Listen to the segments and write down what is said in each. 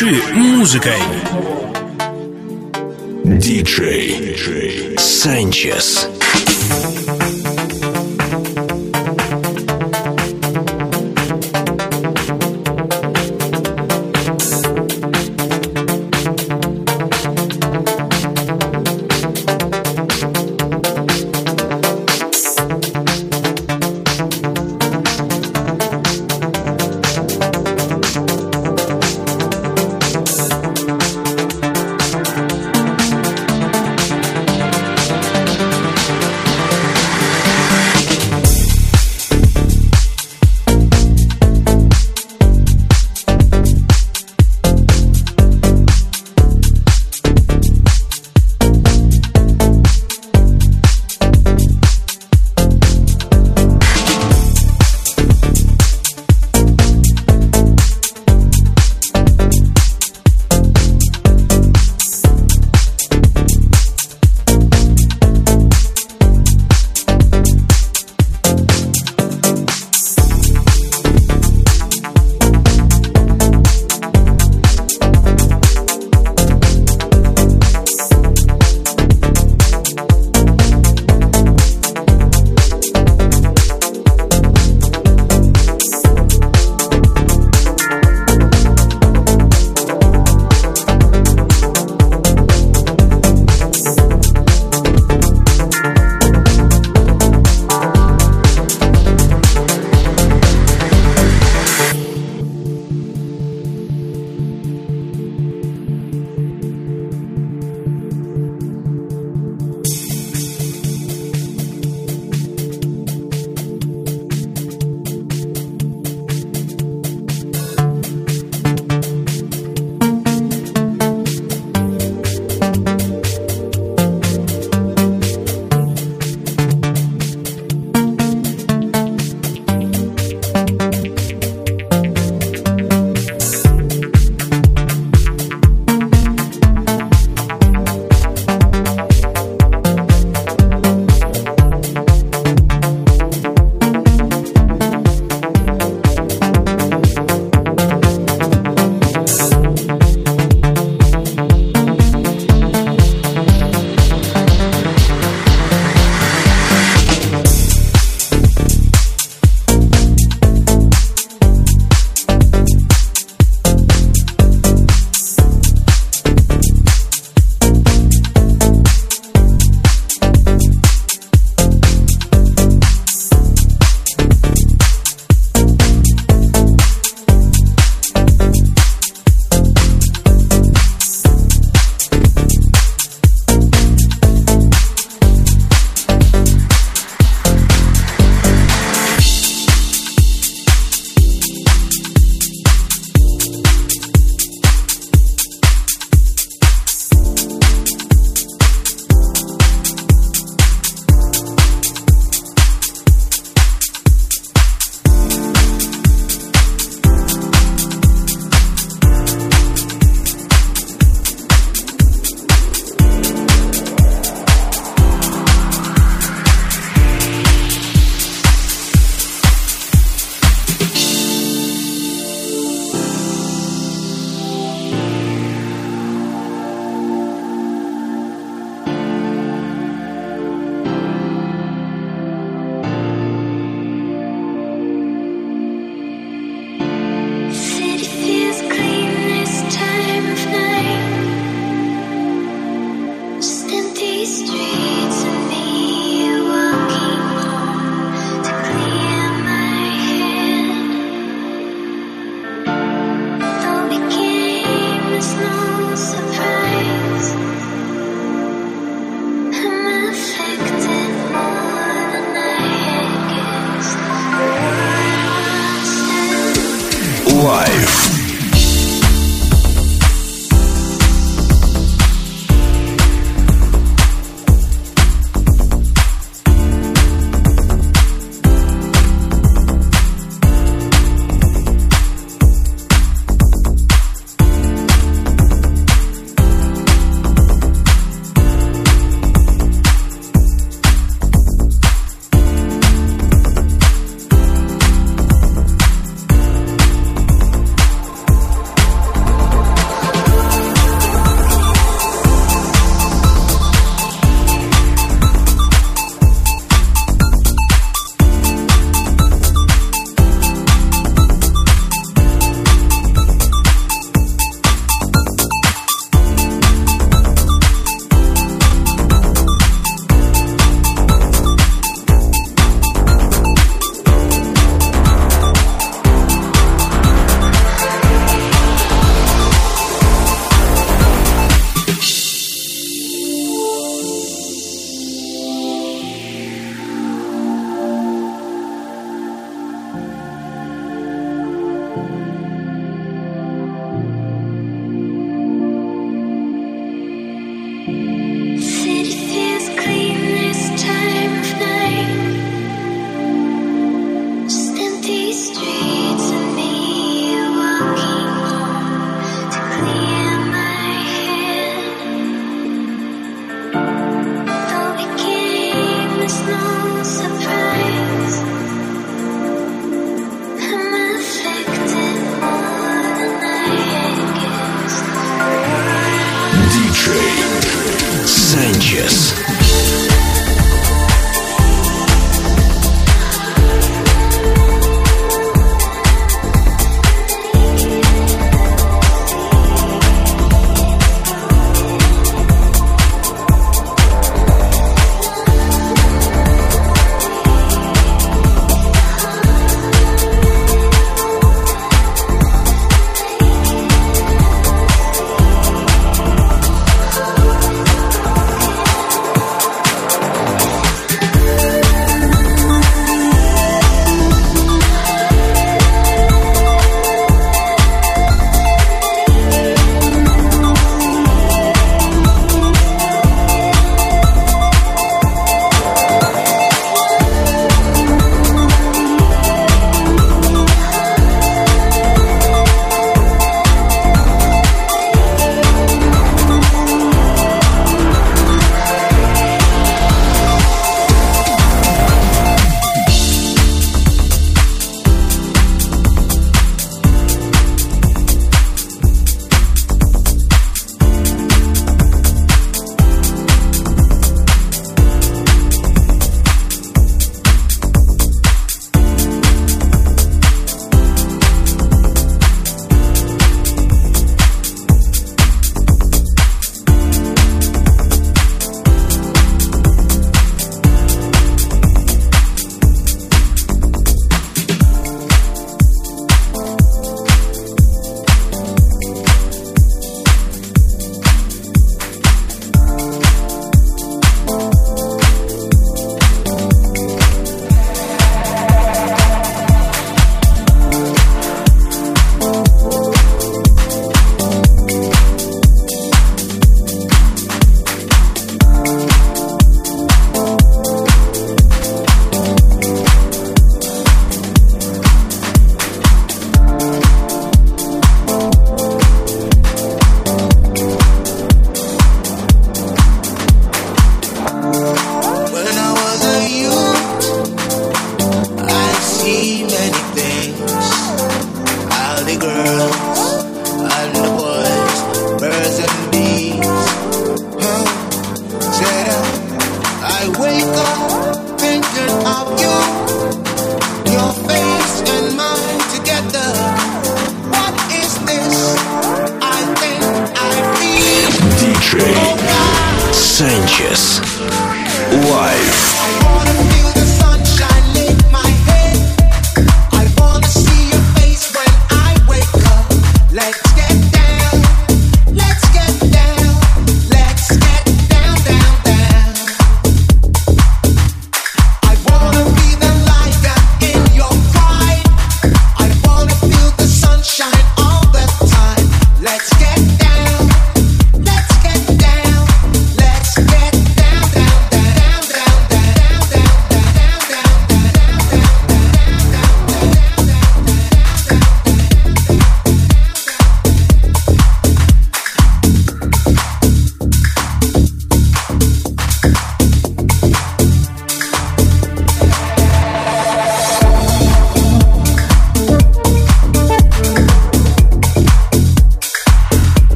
Дыши музыкой. Диджей Санчес.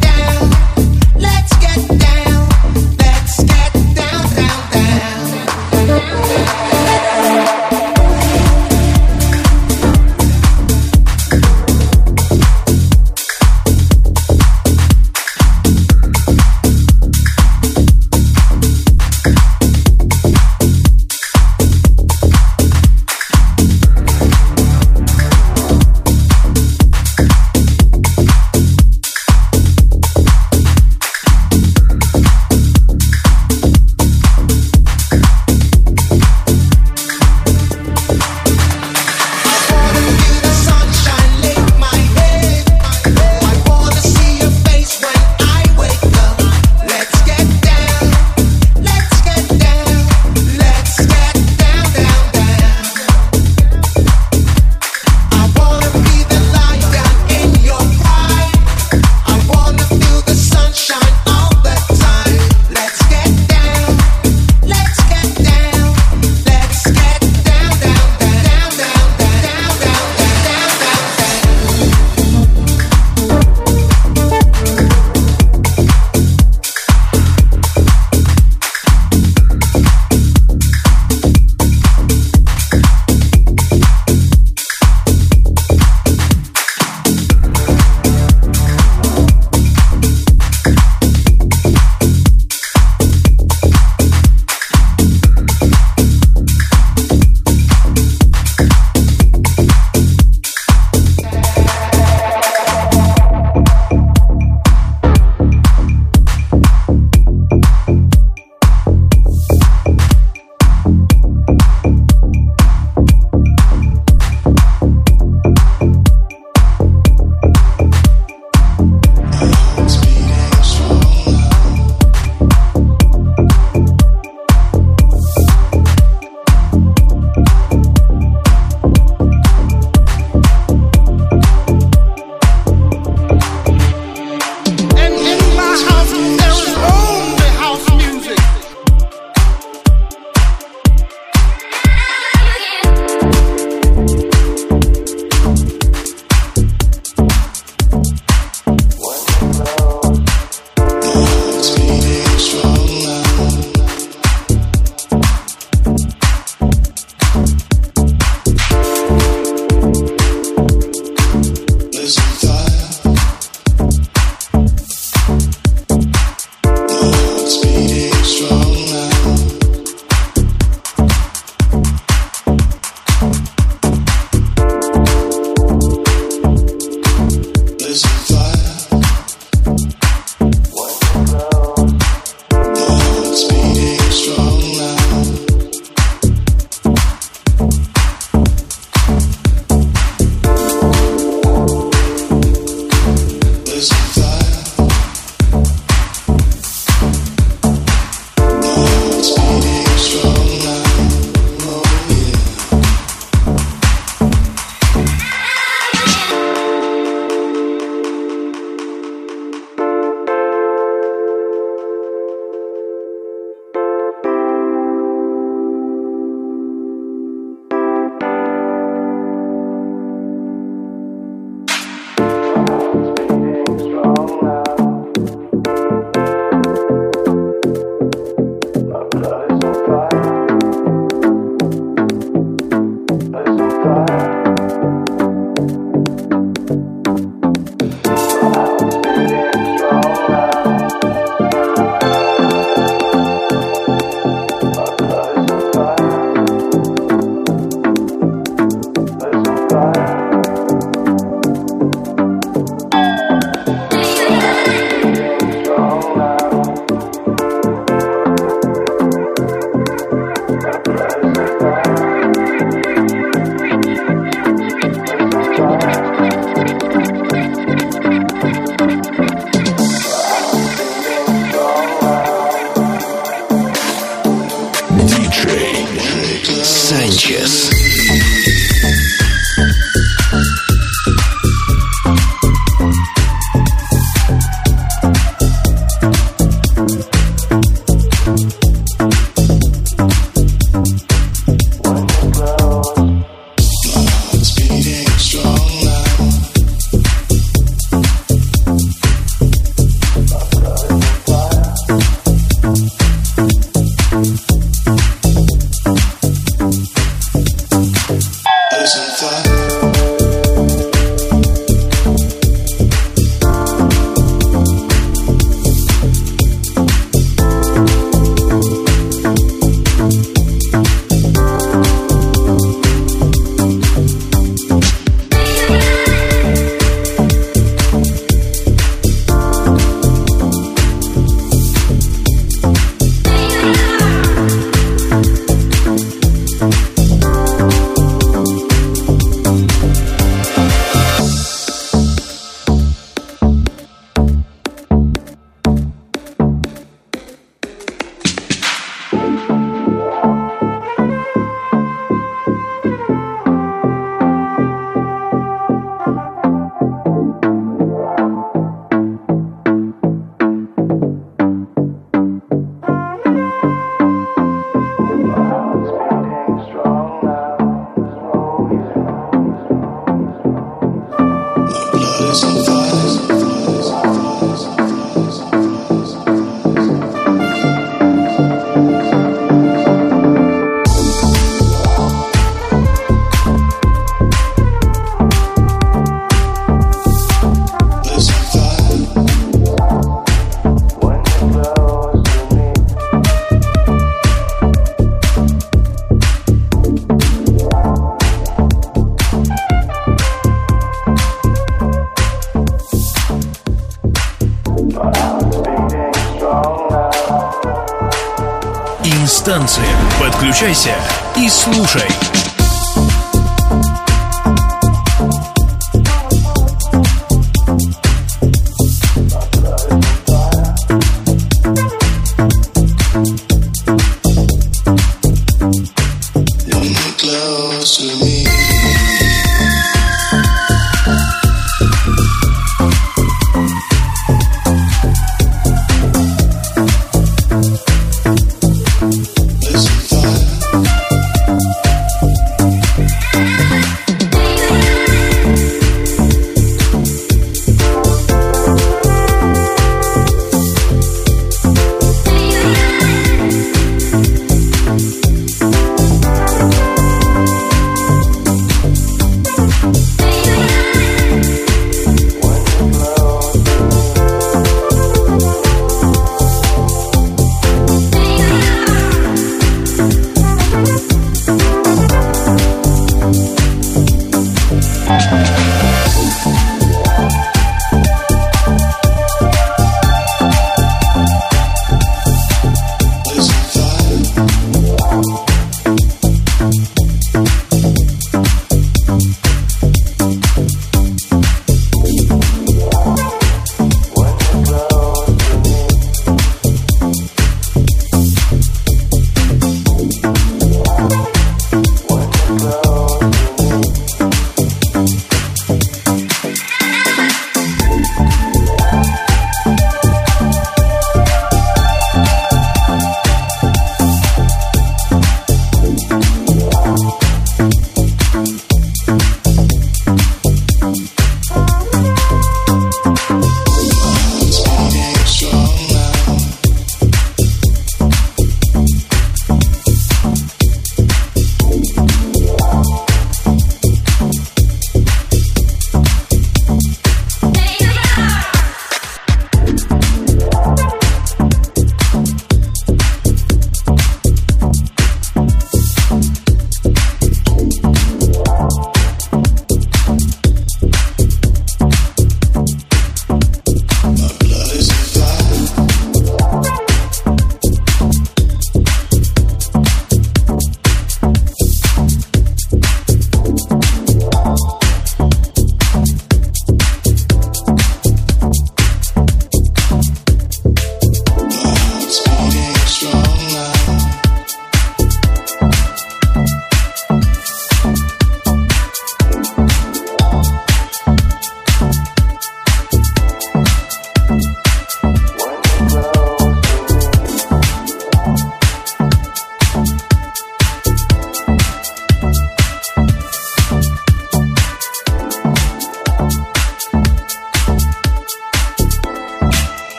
down.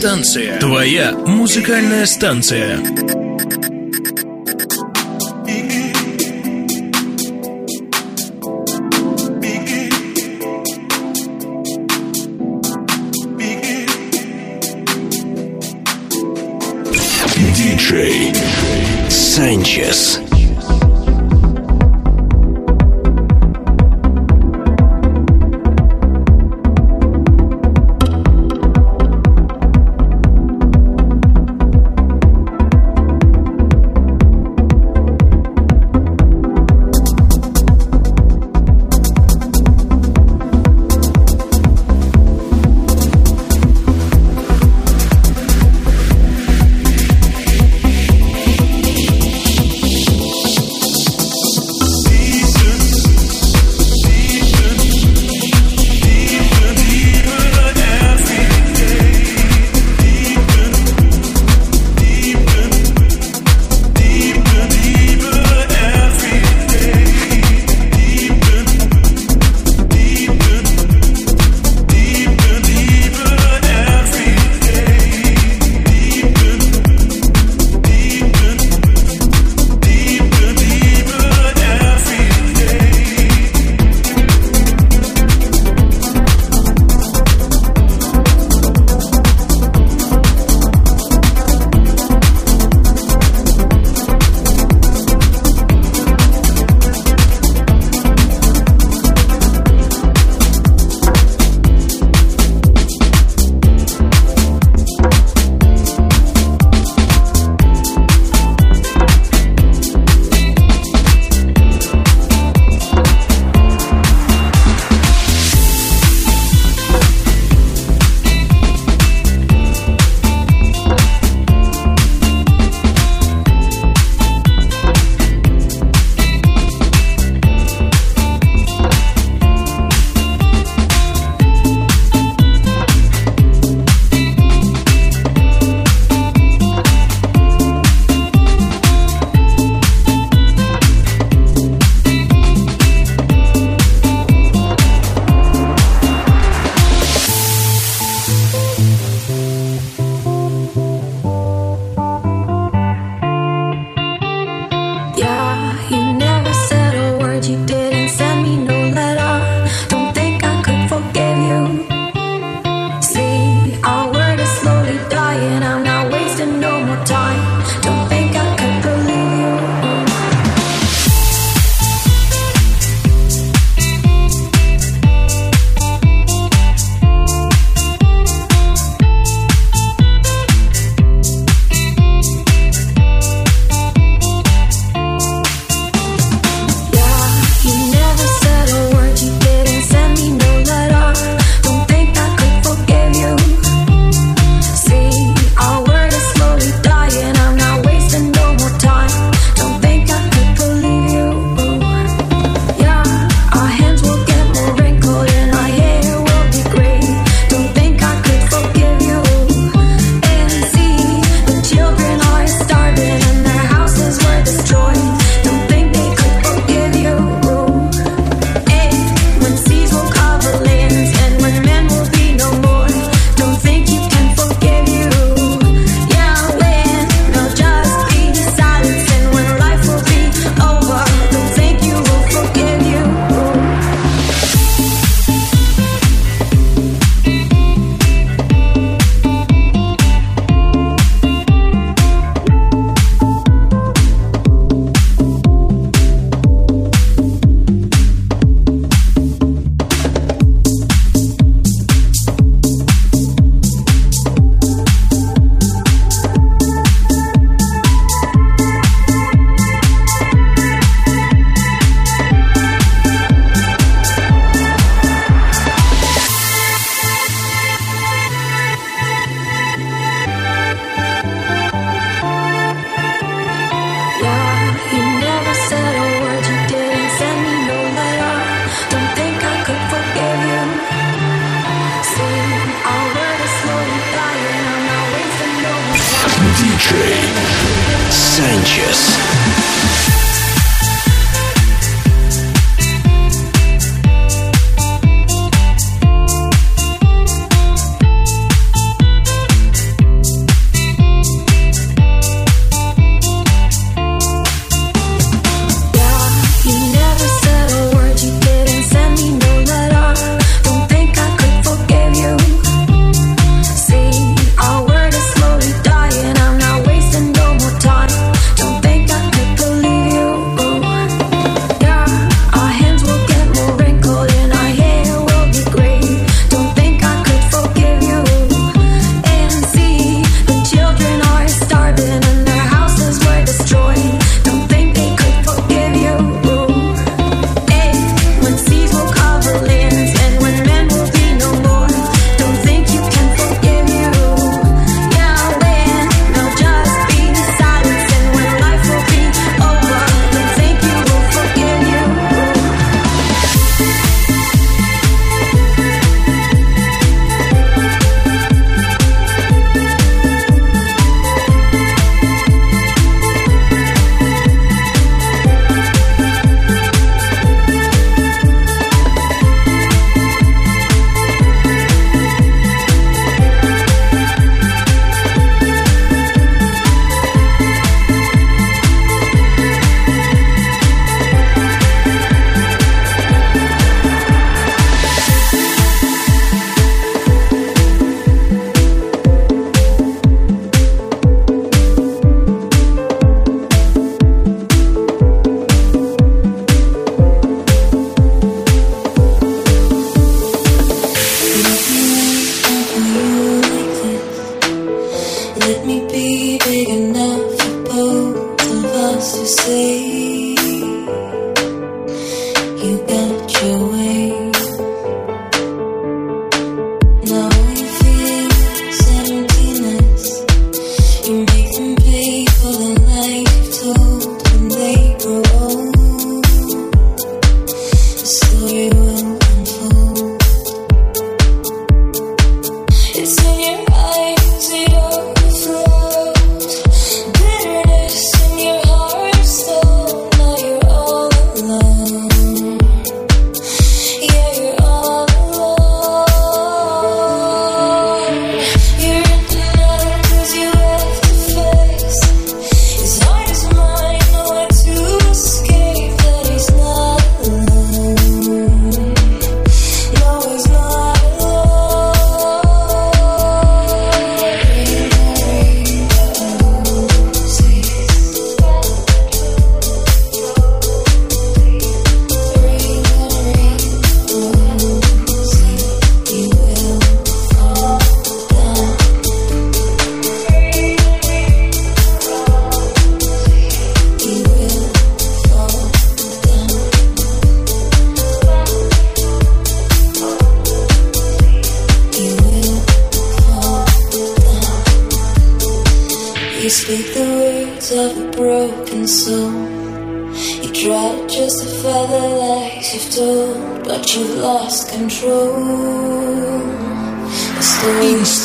Станция. Твоя музыкальная станция.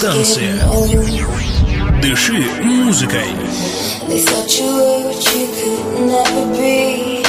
Радиостанция. Дыши музыкой. They thought you were what you could never be.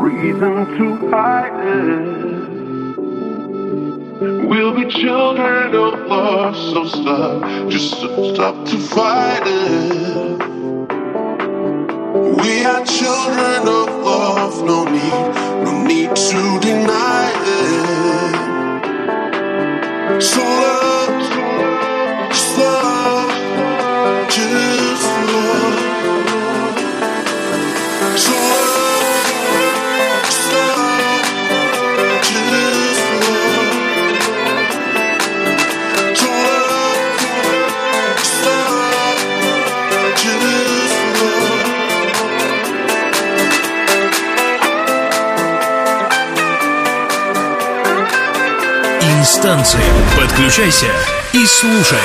Reason to hide it. We'll be children of love, so stop, just stop to fight it. We are children of love, no need, no need to deny it. So love, Инстанция. Подключайся и слушай.